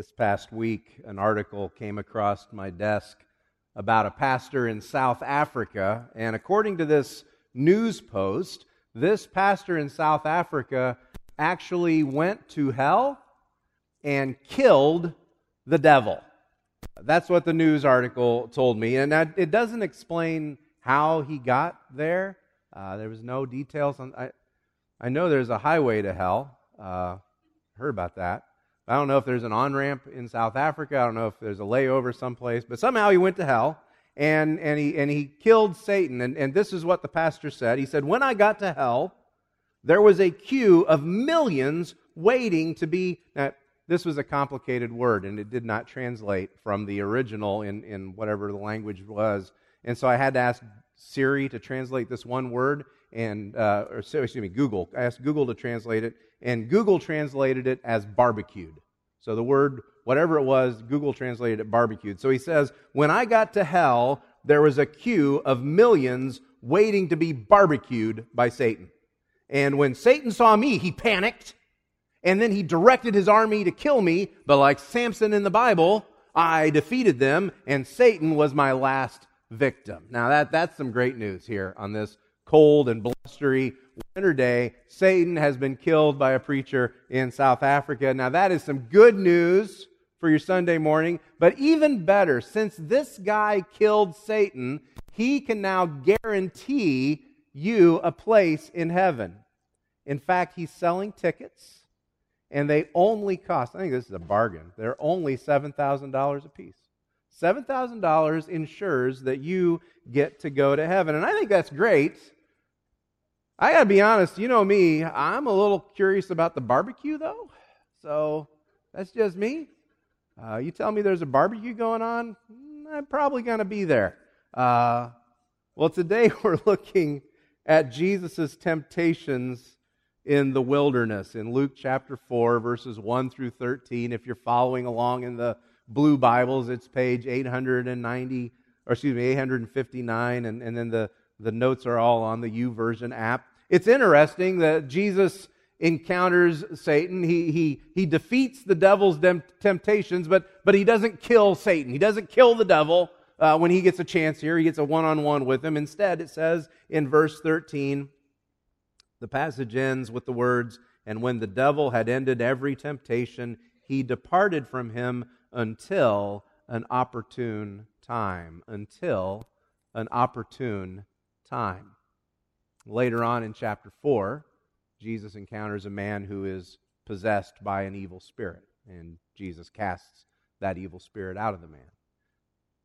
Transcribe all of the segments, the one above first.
This past week, an article came across my desk about a pastor in South Africa. And according to this news post, this pastor in South Africa actually went to hell and killed the devil. That's what the news article told me. And it doesn't explain how he got there. Uh, there was no details on. I, I know there's a highway to hell. Uh, heard about that. I don't know if there's an on ramp in South Africa. I don't know if there's a layover someplace, but somehow he went to hell and, and, he, and he killed Satan. And, and this is what the pastor said. He said, When I got to hell, there was a queue of millions waiting to be. Now, this was a complicated word, and it did not translate from the original in, in whatever the language was. And so I had to ask Siri to translate this one word, and uh, or excuse me, Google. I asked Google to translate it, and Google translated it as barbecued. So the word, whatever it was, Google translated it barbecued. So he says, When I got to hell, there was a queue of millions waiting to be barbecued by Satan. And when Satan saw me, he panicked, and then he directed his army to kill me. But like Samson in the Bible, I defeated them, and Satan was my last victim. Now, that, that's some great news here on this cold and blustery winter day, Satan has been killed by a preacher in South Africa. Now, that is some good news for your Sunday morning, but even better, since this guy killed Satan, he can now guarantee you a place in heaven. In fact, he's selling tickets, and they only cost, I think this is a bargain, they're only $7,000 a piece. $7,000 ensures that you get to go to heaven. And I think that's great I got to be honest, you know me, I'm a little curious about the barbecue, though. So that's just me. Uh, you tell me there's a barbecue going on, mm, I'm probably going to be there. Uh, well, today we're looking at Jesus' temptations in the wilderness in Luke chapter 4, verses 1 through 13. If you're following along in the blue Bibles, it's page 890, or excuse me, 859, and, and then the, the notes are all on the YouVersion app. It's interesting that Jesus encounters Satan. He, he, he defeats the devil's temptations, but, but he doesn't kill Satan. He doesn't kill the devil uh, when he gets a chance here. He gets a one on one with him. Instead, it says in verse 13, the passage ends with the words, And when the devil had ended every temptation, he departed from him until an opportune time. Until an opportune time. Later on in chapter 4, Jesus encounters a man who is possessed by an evil spirit, and Jesus casts that evil spirit out of the man.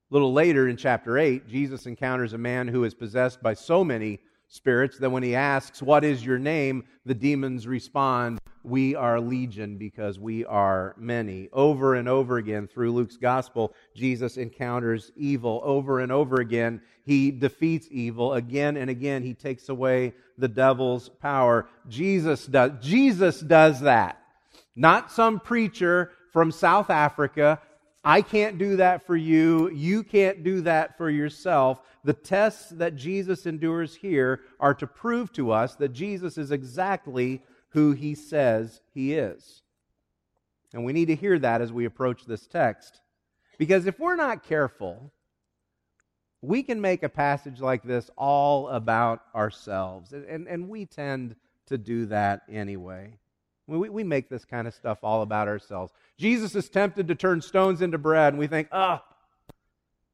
A little later in chapter 8, Jesus encounters a man who is possessed by so many spirits that when he asks, What is your name? the demons respond, We are legion because we are many. Over and over again through Luke's gospel, Jesus encounters evil. Over and over again, he defeats evil. Again and again, he takes away the devil's power. Jesus does, Jesus does that. Not some preacher from South Africa I can't do that for you. You can't do that for yourself. The tests that Jesus endures here are to prove to us that Jesus is exactly who he says he is. And we need to hear that as we approach this text. Because if we're not careful, we can make a passage like this all about ourselves. And, and, we tend to do that anyway. We, we make this kind of stuff all about ourselves. Jesus is tempted to turn stones into bread, and we think, ah, oh,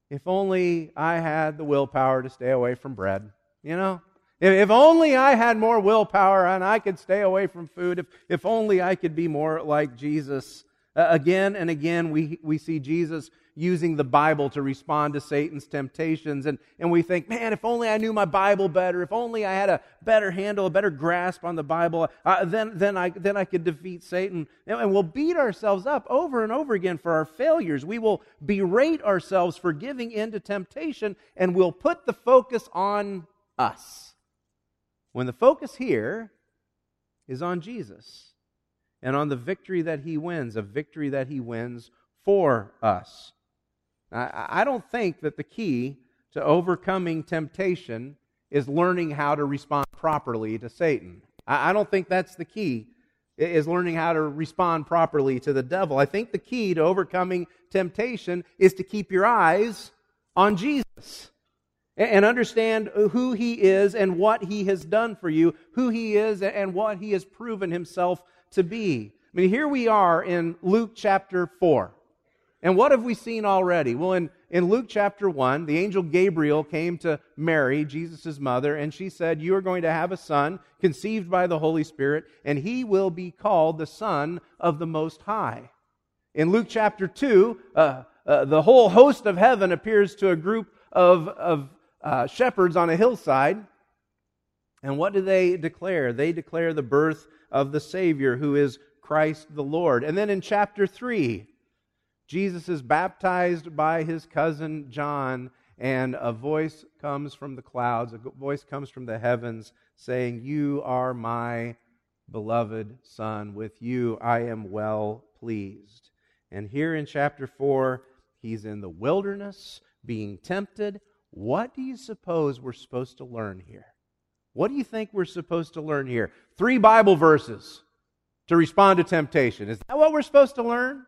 if only I had the willpower to stay away from bread. You know? If, only I had more willpower and I could stay away from food. If, if only I could be more like Jesus. Uh, again and again, we, we see Jesus using the Bible to respond to Satan's temptations. And, and we think, man, if only I knew my Bible better, if only I had a better handle, a better grasp on the Bible, uh, then, then, I, then I could defeat Satan. And we'll beat ourselves up over and over again for our failures. We will berate ourselves for giving in to temptation, and we'll put the focus on us. When the focus here is on Jesus and on the victory that he wins, a victory that he wins for us. I don't think that the key to overcoming temptation is learning how to respond properly to Satan. I don't think that's the key. is learning how to respond properly to the devil. I think the key to overcoming temptation is to keep your eyes on Jesus and understand who he is and what he has done for you, who he is and what he has proven himself to be. I mean, here we are in Luke chapter 4. And what have we seen already? Well, in, in Luke chapter 1, the angel Gabriel came to Mary, Jesus' mother, and she said, You are going to have a son conceived by the Holy Spirit, and he will be called the Son of the Most High. In Luke chapter 2, uh, uh, the whole host of heaven appears to a group of, of uh, shepherds on a hillside. And what do they declare? They declare the birth of the Savior, who is Christ the Lord. And then in chapter 3, Jesus is baptized by his cousin John, and a voice comes from the clouds, a voice comes from the heavens saying, You are my beloved Son. With you I am well pleased. And here in chapter 4, he's in the wilderness being tempted what do you suppose we're supposed to learn here? What do you think we're supposed to learn here? Three Bible verses to respond to temptation. Is that what we're supposed to learn?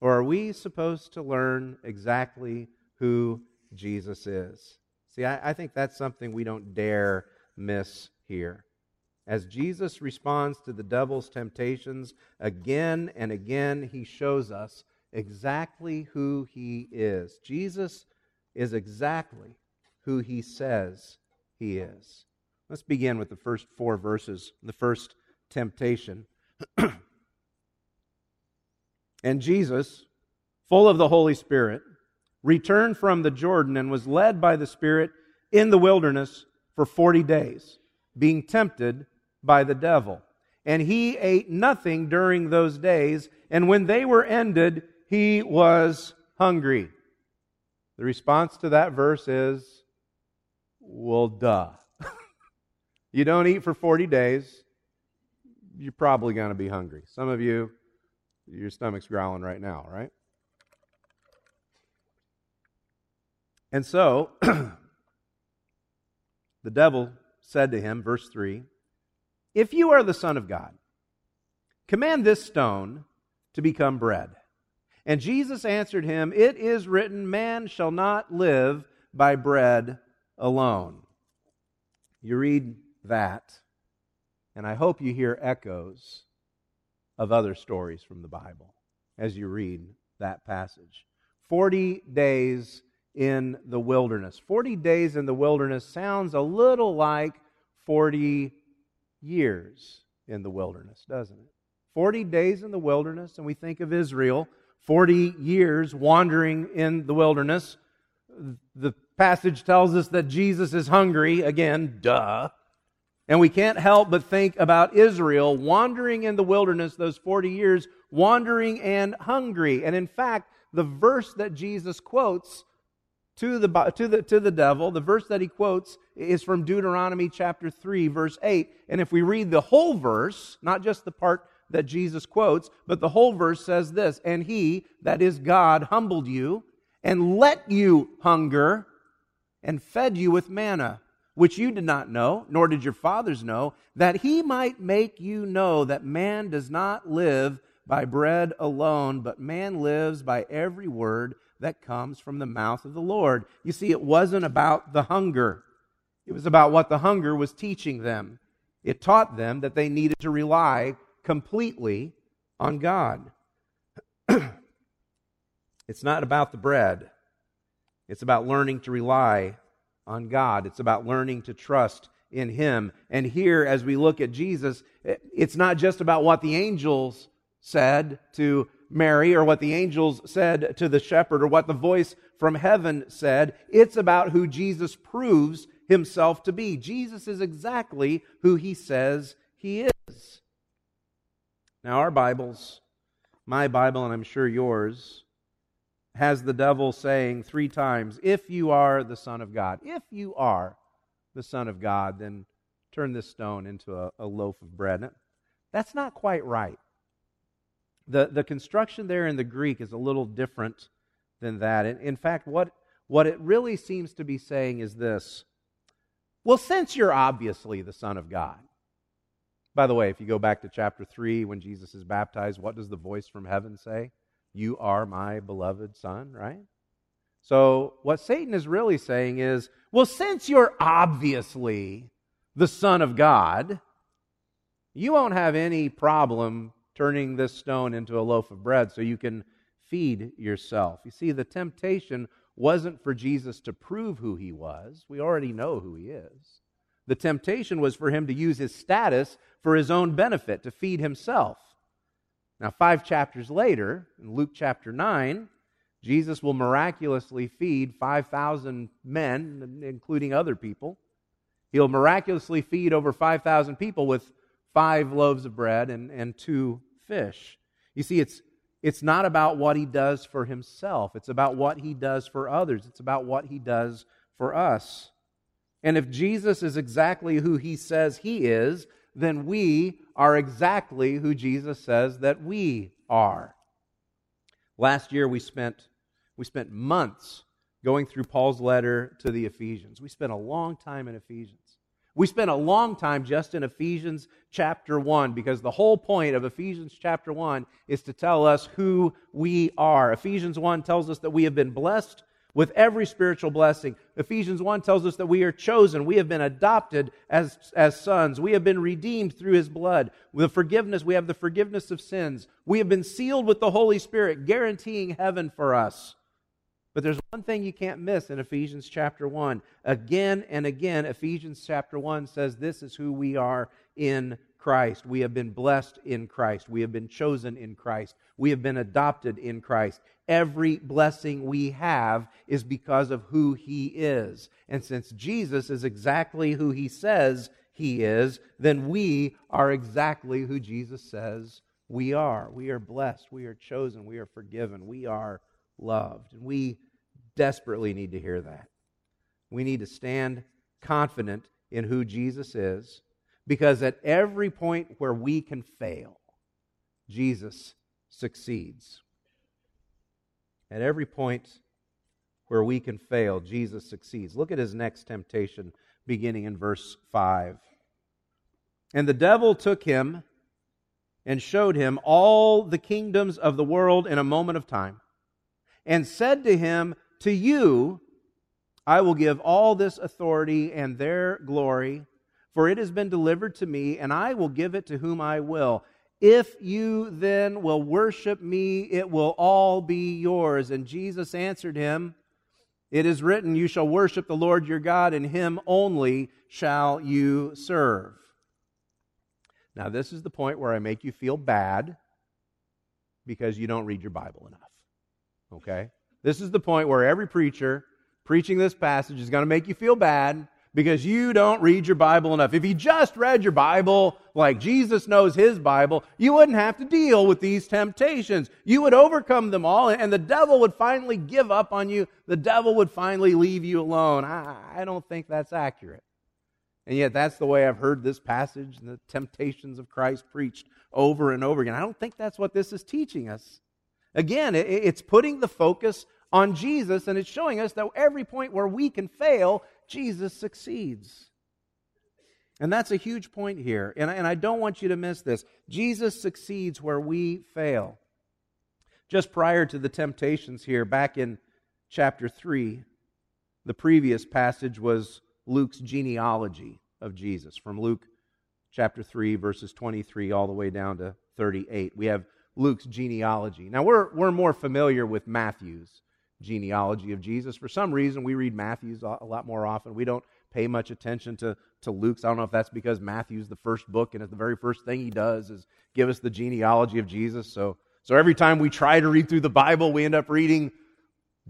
Or are we supposed to learn exactly who Jesus is? See, I, I think that's something we don't dare miss here. As Jesus responds to the devil's temptations again and again, he shows us exactly who he is. Jesus is exactly who he says he is. Let's begin with the first four verses, the first temptation. and Jesus, full of the Holy Spirit, returned from the Jordan and was led by the Spirit in the wilderness for 40 days, being tempted by the devil. And he ate nothing during those days, and when they were ended, he was hungry. The response to that verse is, well, duh. you don't eat for 40 days, you're probably going to be hungry. Some of you, your stomach's growling right now, right? And so, the devil said to him, verse 3, If you are the Son of God, command this stone to become bread. And Jesus answered him, It is written, Man shall not live by bread alone. You read that, and I hope you hear echoes of other stories from the Bible as you read that passage. 40 days in the wilderness. 40 days in the wilderness sounds a little like 40 years in the wilderness, doesn't it? 40 days in the wilderness, and we think of Israel 40 years wandering in the wilderness. The passage tells us that Jesus is hungry. Again, duh. And we can't help but think about Israel wandering in the wilderness those 40 years, wandering and hungry. And in fact, the verse that Jesus quotes to the, to the, to the devil, the verse that he quotes is from Deuteronomy chapter 3, verse 8. And if we read the whole verse, not just the part that Jesus quotes, but the whole verse says this And he, that is God, humbled you and let you hunger and fed you with manna, which you did not know, nor did your fathers know, that he might make you know that man does not live by bread alone, but man lives by every word that comes from the mouth of the Lord. You see, it wasn't about the hunger. It was about what the hunger was teaching them. It taught them that they needed to rely completely on God. it's not about the bread, it's about learning to rely on God, it's about learning to trust in Him. And here, as we look at Jesus, it's not just about what the angels said to Mary or what the angels said to the shepherd or what the voice from heaven said. It's about who Jesus proves himself to be. Jesus is exactly who he says he is. Now, our Bibles, my Bible, and I'm sure yours, has the devil saying three times, If you are the Son of God, if you are the Son of God, then turn this stone into a, a loaf of bread. That's not quite right. The, the construction there in the Greek is a little different than that. In, in fact, what, what it really seems to be saying is this Well, since you're obviously the Son of God, By the way, if you go back to chapter 3, when Jesus is baptized, what does the voice from heaven say? You are my beloved Son, right? So, what Satan is really saying is, well, since you're obviously the Son of God, you won't have any problem turning this stone into a loaf of bread so you can feed yourself. You see, the temptation wasn't for Jesus to prove who he was. We already know who he is. The temptation was for him to use his status for his own benefit, to feed himself. Now, five chapters later, in Luke chapter 9, Jesus will miraculously feed 5,000 men, including other people. He'll miraculously feed over 5,000 people with five loaves of bread and, and two fish. You see, it's, it's not about what he does for himself, it's about what he does for others, it's about what he does for us. And if Jesus is exactly who he says he is, then we are exactly who Jesus says that we are. Last year we spent we spent months going through Paul's letter to the Ephesians. We spent a long time in Ephesians. We spent a long time just in Ephesians chapter 1 because the whole point of Ephesians chapter 1 is to tell us who we are. Ephesians 1 tells us that we have been blessed with every spiritual blessing. Ephesians 1 tells us that we are chosen. We have been adopted as, as sons. We have been redeemed through his blood. With forgiveness, we have the forgiveness of sins. We have been sealed with the Holy Spirit, guaranteeing heaven for us. But there's one thing you can't miss in Ephesians chapter 1. Again and again, Ephesians chapter 1 says this is who we are in Christ. We have been blessed in Christ. We have been chosen in Christ. We have been adopted in Christ. Every blessing we have is because of who He is. And since Jesus is exactly who He says He is, then we are exactly who Jesus says we are. We are blessed. We are chosen. We are forgiven. We are loved. And we desperately need to hear that. We need to stand confident in who Jesus is because at every point where we can fail, Jesus succeeds. At every point where we can fail, Jesus succeeds. Look at his next temptation beginning in verse 5. And the devil took him and showed him all the kingdoms of the world in a moment of time and said to him, To you I will give all this authority and their glory, for it has been delivered to me, and I will give it to whom I will. If you then will worship me, it will all be yours. And Jesus answered him, It is written, You shall worship the Lord your God, and him only shall you serve. Now, this is the point where I make you feel bad because you don't read your Bible enough. Okay? This is the point where every preacher preaching this passage is going to make you feel bad because you don't read your Bible enough. If you just read your Bible like Jesus knows his Bible, you wouldn't have to deal with these temptations. You would overcome them all, and the devil would finally give up on you. The devil would finally leave you alone. I, I don't think that's accurate. And yet, that's the way I've heard this passage and the temptations of Christ preached over and over again. I don't think that's what this is teaching us. Again, it's putting the focus on Jesus and it's showing us that every point where we can fail, Jesus succeeds. And that's a huge point here. And, and I don't want you to miss this. Jesus succeeds where we fail. Just prior to the temptations here, back in chapter 3, the previous passage was Luke's genealogy of Jesus, from Luke chapter 3, verses 23 all the way down to 38. We have Luke's genealogy. Now, we're, we're more familiar with Matthew's genealogy of Jesus. For some reason, we read Matthew's a lot more often. We don't pay much attention to, to Luke's. I don't know if that's because Matthew's the first book, and the very first thing he does is give us the genealogy of Jesus. So, so every time we try to read through the Bible, we end up reading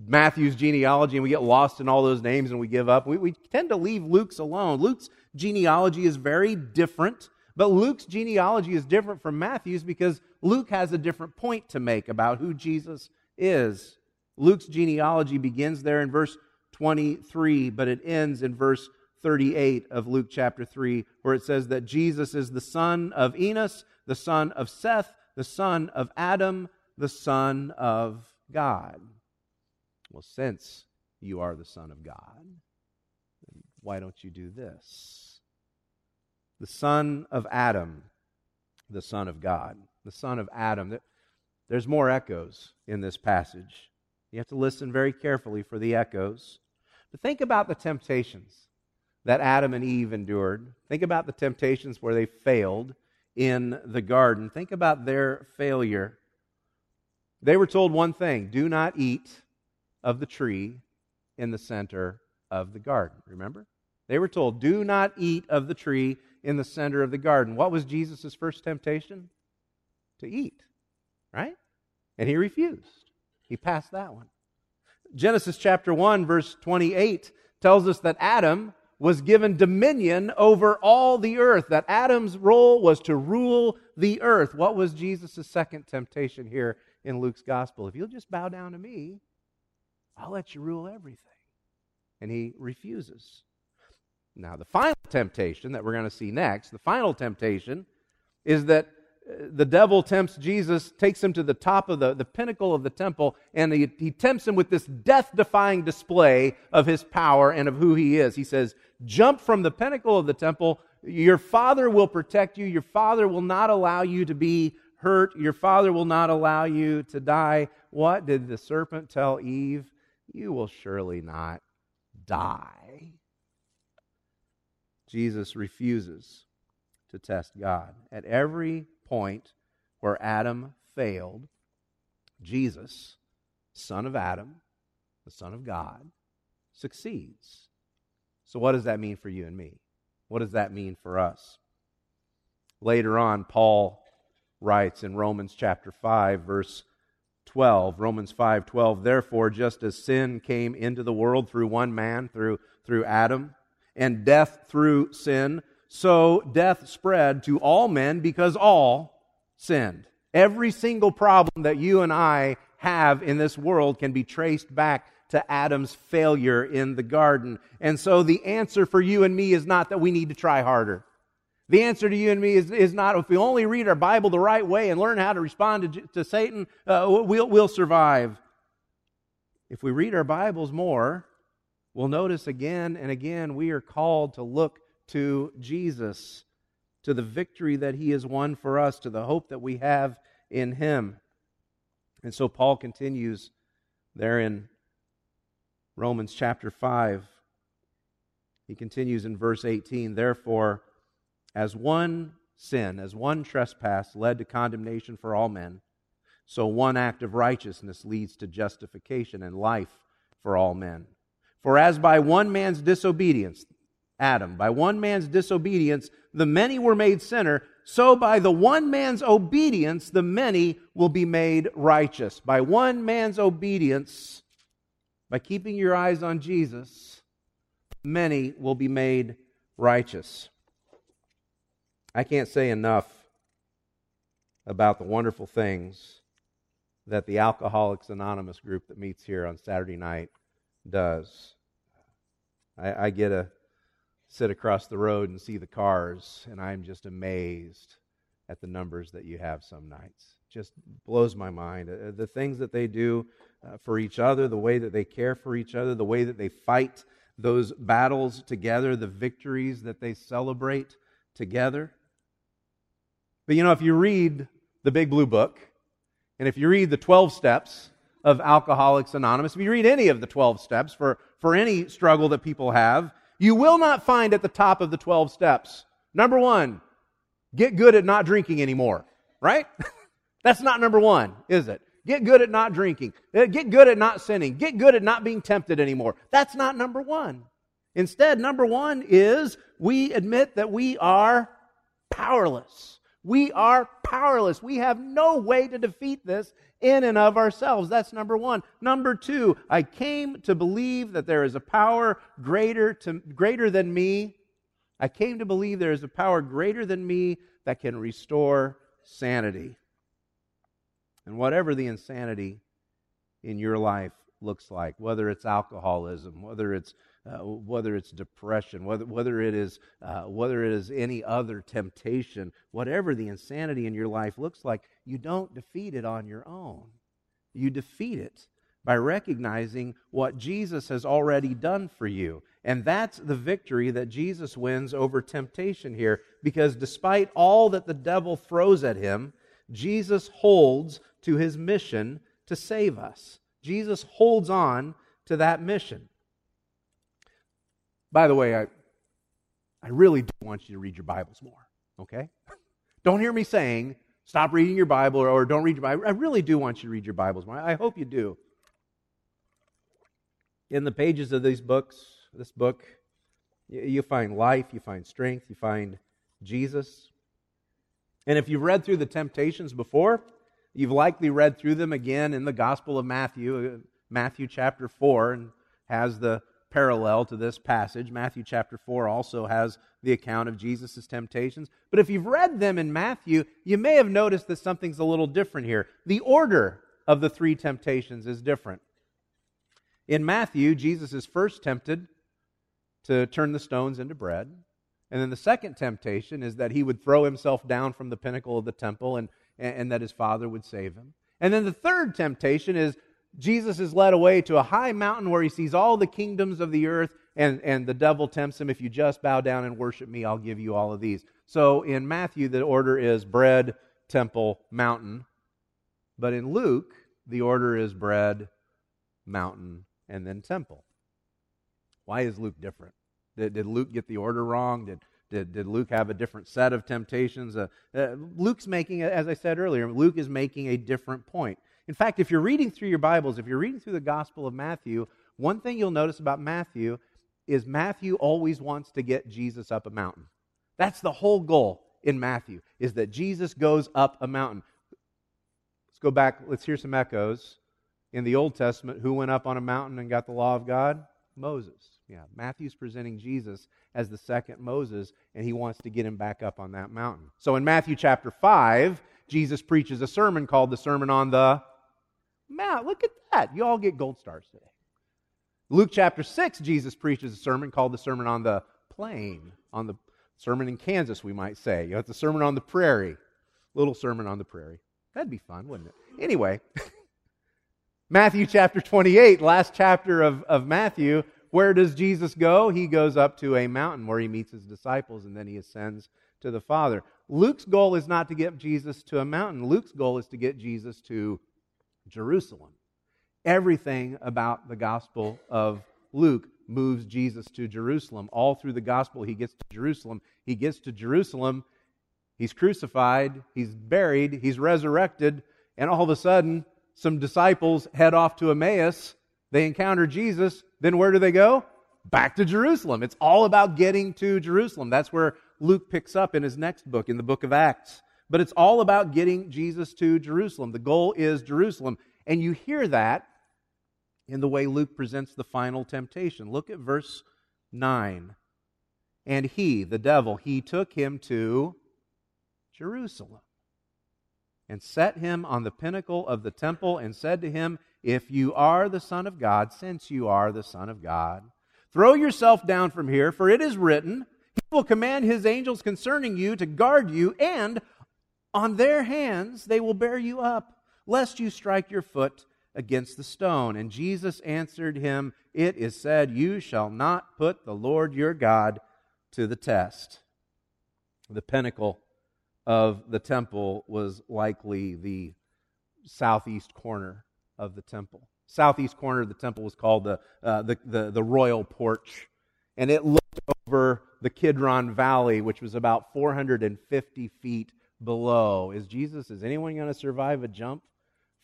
Matthew's genealogy and we get lost in all those names and we give up. We, we tend to leave Luke's alone. Luke's genealogy is very different but Luke's genealogy is different from Matthew's because Luke has a different point to make about who Jesus is. Luke's genealogy begins there in verse 23, but it ends in verse 38 of Luke chapter 3, where it says that Jesus is the son of Enos, the son of Seth, the son of Adam, the son of God. Well, since you are the son of God, why don't you do this? the son of Adam, the Son of God, the Son of Adam. There's more echoes in this passage. You have to listen very carefully for the echoes. But think about the temptations that Adam and Eve endured. Think about the temptations where they failed in the garden. Think about their failure. They were told one thing do not eat of the tree in the center of the garden. Remember? They were told, do not eat of the tree in the center of the garden. What was Jesus' first temptation? To eat, right? And he refused. He passed that one. Genesis chapter 1, verse 28 tells us that Adam was given dominion over all the earth, that Adam's role was to rule the earth. What was Jesus' second temptation here in Luke's gospel? If you'll just bow down to me, I'll let you rule everything. And he refuses. Now, the final temptation that we're going to see next, the final temptation, is that the devil tempts Jesus, takes him to the top of the, the pinnacle of the temple, and he, he tempts him with this death defying display of his power and of who he is. He says, Jump from the pinnacle of the temple. Your father will protect you. Your father will not allow you to be hurt. Your father will not allow you to die. What did the serpent tell Eve? You will surely not die. Jesus refuses to test God. At every point where Adam failed, Jesus, son of Adam, the son of God, succeeds. So, what does that mean for you and me? What does that mean for us? Later on, Paul writes in Romans chapter 5, verse 12, Romans 5 12, therefore, just as sin came into the world through one man, through, through Adam, and death through sin, so death spread to all men because all sinned. Every single problem that you and I have in this world can be traced back to Adam's failure in the garden. And so the answer for you and me is not that we need to try harder. The answer to you and me is, is not if we only read our Bible the right way and learn how to respond to, to Satan, uh, we'll, we'll survive. If we read our Bibles more, we'll notice again and again we are called to look to Jesus, to the victory that he has won for us, to the hope that we have in him. And so Paul continues there in Romans chapter 5. He continues in verse 18 Therefore, as one sin, as one trespass led to condemnation for all men, so one act of righteousness leads to justification and life for all men. For as by one man's disobedience, Adam. By one man's disobedience, the many were made sinner. So by the one man's obedience, the many will be made righteous. By one man's obedience, by keeping your eyes on Jesus, many will be made righteous. I can't say enough about the wonderful things that the Alcoholics Anonymous group that meets here on Saturday night does. I, I get a sit across the road and see the cars, and I'm just amazed at the numbers that you have some nights. Just blows my mind. Uh, the things that they do uh, for each other, the way that they care for each other, the way that they fight those battles together, the victories that they celebrate together. But you know, if you read the Big Blue Book, and if you read the 12 steps of Alcoholics Anonymous, if you read any of the 12 steps for, for any struggle that people have, you will not find at the top of the 12 steps. Number one, get good at not drinking anymore, right? That's not number one, is it? Get good at not drinking. Uh, get good at not sinning. Get good at not being tempted anymore. That's not number one. Instead, number one is we admit that we are powerless. We are powerless. We have no way to defeat this in and of ourselves. That's number one. Number two, I came to believe that there is a power greater, to, greater than me. I came to believe there is a power greater than me that can restore sanity. And whatever the insanity in your life looks like, whether it's alcoholism, whether it's uh, whether it's depression, whether, whether, it is, uh, whether it is any other temptation, whatever the insanity in your life looks like, you don't defeat it on your own. You defeat it by recognizing what Jesus has already done for you. And that's the victory that Jesus wins over temptation here. Because despite all that the devil throws at him, Jesus holds to his mission to save us. Jesus holds on to that mission. By the way, I, I really do want you to read your Bibles more, okay? Don't hear me saying, stop reading your Bible or, or don't read your Bible. I really do want you to read your Bibles more. I hope you do. In the pages of these books, this book, you find life, you find strength, you find Jesus. And if you've read through the temptations before, you've likely read through them again in the Gospel of Matthew, uh, Matthew chapter 4, and has the parallel to this passage. Matthew chapter 4 also has the account of Jesus' temptations. But if you've read them in Matthew, you may have noticed that something's a little different here. The order of the three temptations is different. In Matthew, Jesus is first tempted to turn the stones into bread. And then the second temptation is that he would throw himself down from the pinnacle of the temple and, and that his father would save him. And then the third temptation is Jesus is led away to a high mountain where he sees all the kingdoms of the earth, and, and the devil tempts him, If you just bow down and worship me, I'll give you all of these. So in Matthew, the order is bread, temple, mountain. But in Luke, the order is bread, mountain, and then temple. Why is Luke different? Did, did Luke get the order wrong? Did, did, did Luke have a different set of temptations? Uh, uh, Luke's making, as I said earlier, Luke is making a different point. In fact, if you're reading through your Bibles, if you're reading through the Gospel of Matthew, one thing you'll notice about Matthew is Matthew always wants to get Jesus up a mountain. That's the whole goal in Matthew, is that Jesus goes up a mountain. Let's go back, let's hear some echoes. In the Old Testament, who went up on a mountain and got the law of God? Moses. Yeah, Matthew's presenting Jesus as the second Moses, and he wants to get him back up on that mountain. So in Matthew chapter 5, Jesus preaches a sermon called the Sermon on the Mount. Look at that. You all get gold stars today. Luke chapter 6, Jesus preaches a sermon called the Sermon on the Plain, on the sermon in Kansas, we might say. You know, it's the Sermon on the Prairie. Little sermon on the prairie. That'd be fun, wouldn't it? Anyway, Matthew chapter 28, last chapter of, of Matthew, where does Jesus go? He goes up to a mountain where he meets his disciples and then he ascends to the Father. Luke's goal is not to get Jesus to a mountain. Luke's goal is to get Jesus to Jerusalem. Everything about the Gospel of Luke moves Jesus to Jerusalem. All through the Gospel, he gets to Jerusalem. He gets to Jerusalem. He's crucified. He's buried. He's resurrected. And all of a sudden, some disciples head off to Emmaus they encounter Jesus. Then where do they go? Back to Jerusalem. It's all about getting to Jerusalem. That's where Luke picks up in his next book, in the book of Acts. But it's all about getting Jesus to Jerusalem. The goal is Jerusalem. And you hear that in the way Luke presents the final temptation. Look at verse 9. And he, the devil, he took him to Jerusalem and set him on the pinnacle of the temple and said to him, if you are the Son of God, since you are the Son of God, throw yourself down from here, for it is written, He will command His angels concerning you to guard you, and on their hands they will bear you up, lest you strike your foot against the stone. And Jesus answered him, It is said, You shall not put the Lord your God to the test. The pinnacle of the temple was likely the southeast corner of the temple. Southeast corner of the temple was called the, uh, the, the, the royal porch, and it looked over the Kidron Valley, which was about 450 feet below. Is Jesus, is anyone going to survive a jump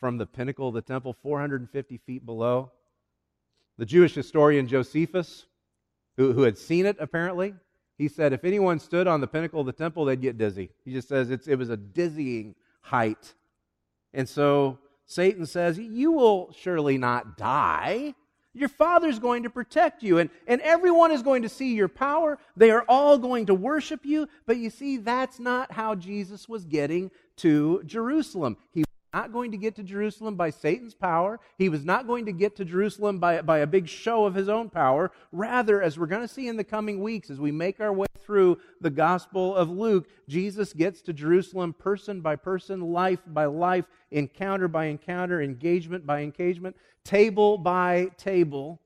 from the pinnacle of the temple 450 feet below? The Jewish historian Josephus, who, who had seen it apparently, he said if anyone stood on the pinnacle of the temple, they'd get dizzy. He just says it was a dizzying height. And so Satan says, You will surely not die. Your father's going to protect you, and, and everyone is going to see your power. They are all going to worship you. But you see, that's not how Jesus was getting to Jerusalem. He not going to get to Jerusalem by Satan's power. He was not going to get to Jerusalem by, by a big show of his own power. Rather, as we're going to see in the coming weeks, as we make our way through the Gospel of Luke, Jesus gets to Jerusalem person by person, life by life, encounter by encounter, engagement by engagement, table by table.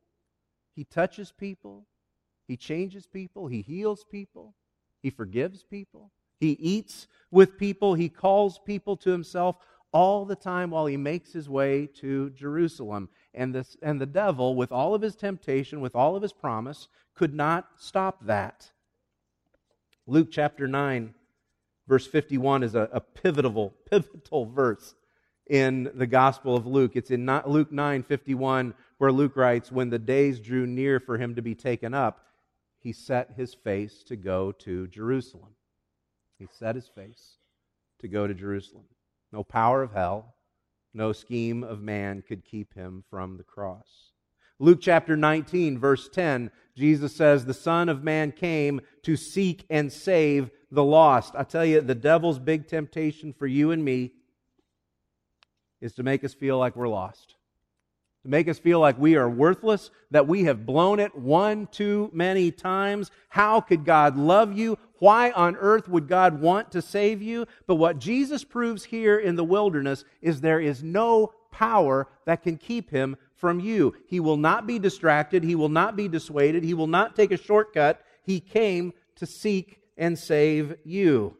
He touches people, he changes people, he heals people, he forgives people. He eats with people, he calls people to himself all the time while he makes his way to Jerusalem. And, this, and the devil, with all of his temptation, with all of his promise, could not stop that. Luke chapter 9, verse 51 is a, a pivotal, pivotal verse in the Gospel of Luke. It's in Luke 9 51, where Luke writes, When the days drew near for him to be taken up, he set his face to go to Jerusalem. He set his face to go to Jerusalem. No power of hell, no scheme of man could keep him from the cross. Luke chapter 19, verse 10, Jesus says, The Son of Man came to seek and save the lost. I tell you, the devil's big temptation for you and me is to make us feel like we're lost to make us feel like we are worthless, that we have blown it one too many times. How could God love you? Why on earth would God want to save you? But what Jesus proves here in the wilderness is there is no power that can keep him from you. He will not be distracted. He will not be dissuaded. He will not take a shortcut. He came to seek and save you.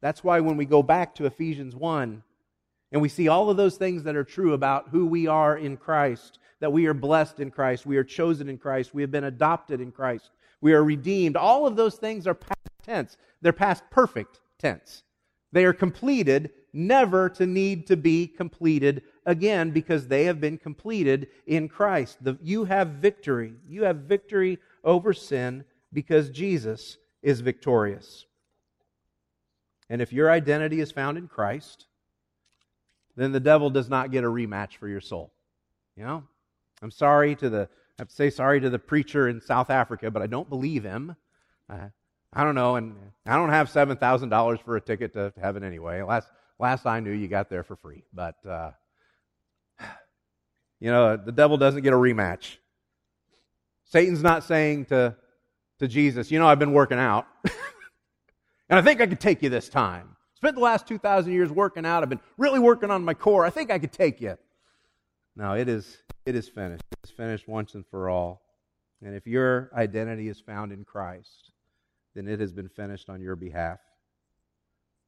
That's why when we go back to Ephesians 1, and we see all of those things that are true about who we are in Christ that we are blessed in Christ, we are chosen in Christ, we have been adopted in Christ, we are redeemed. All of those things are past tense, they're past perfect tense. They are completed, never to need to be completed again because they have been completed in Christ. The, you have victory. You have victory over sin because Jesus is victorious. And if your identity is found in Christ, then the devil does not get a rematch for your soul. You know? I'm sorry to the, I have to say sorry to the preacher in South Africa, but I don't believe him. Uh, I don't know, and I don't have $7,000 for a ticket to heaven anyway. Last, last I knew, you got there for free. But, uh, you know, the devil doesn't get a rematch. Satan's not saying to, to Jesus, you know, I've been working out, and I think I could take you this time. Spent the last 2,000 years working out. I've been really working on my core. I think I could take you. No, it is, it is finished. It's finished once and for all. And if your identity is found in Christ, then it has been finished on your behalf.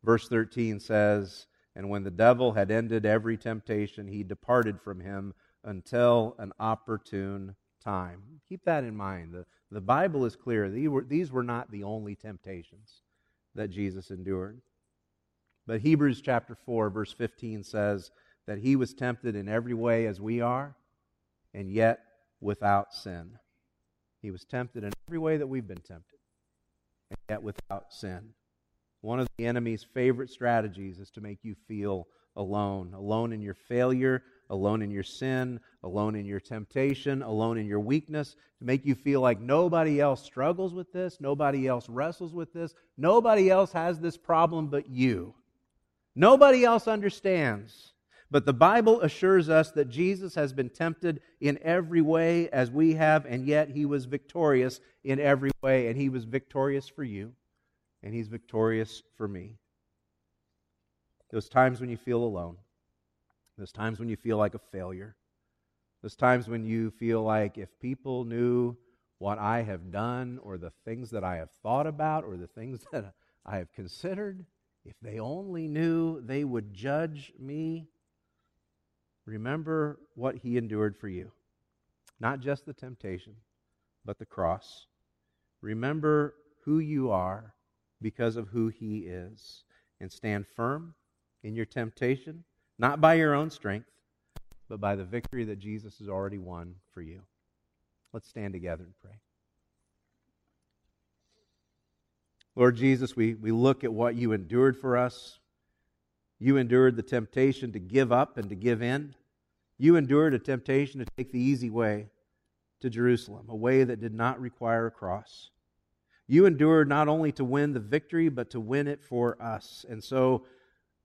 Verse 13 says, And when the devil had ended every temptation, he departed from him until an opportune time. Keep that in mind. The, the Bible is clear. These were, these were not the only temptations that Jesus endured. But Hebrews chapter 4, verse 15 says that he was tempted in every way as we are, and yet without sin. He was tempted in every way that we've been tempted, and yet without sin. One of the enemy's favorite strategies is to make you feel alone alone in your failure, alone in your sin, alone in your temptation, alone in your weakness, to make you feel like nobody else struggles with this, nobody else wrestles with this, nobody else has this problem but you. Nobody else understands. But the Bible assures us that Jesus has been tempted in every way as we have, and yet he was victorious in every way. And he was victorious for you, and he's victorious for me. Those times when you feel alone, those times when you feel like a failure, those times when you feel like if people knew what I have done, or the things that I have thought about, or the things that I have considered, if they only knew, they would judge me. Remember what he endured for you. Not just the temptation, but the cross. Remember who you are because of who he is. And stand firm in your temptation, not by your own strength, but by the victory that Jesus has already won for you. Let's stand together and pray. Lord Jesus, we, we look at what you endured for us. You endured the temptation to give up and to give in. You endured a temptation to take the easy way to Jerusalem, a way that did not require a cross. You endured not only to win the victory, but to win it for us. And so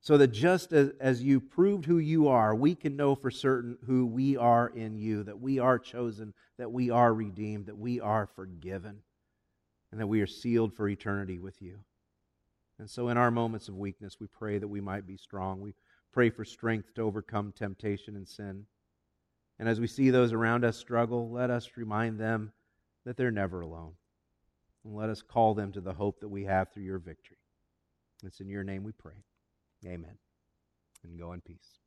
so that just as, as you proved who you are, we can know for certain who we are in you, that we are chosen, that we are redeemed, that we are forgiven, and that we are sealed for eternity with you. And so, in our moments of weakness, we pray that we might be strong. We pray for strength to overcome temptation and sin. And as we see those around us struggle, let us remind them that they're never alone. And let us call them to the hope that we have through your victory. It's in your name we pray. Amen. And go in peace.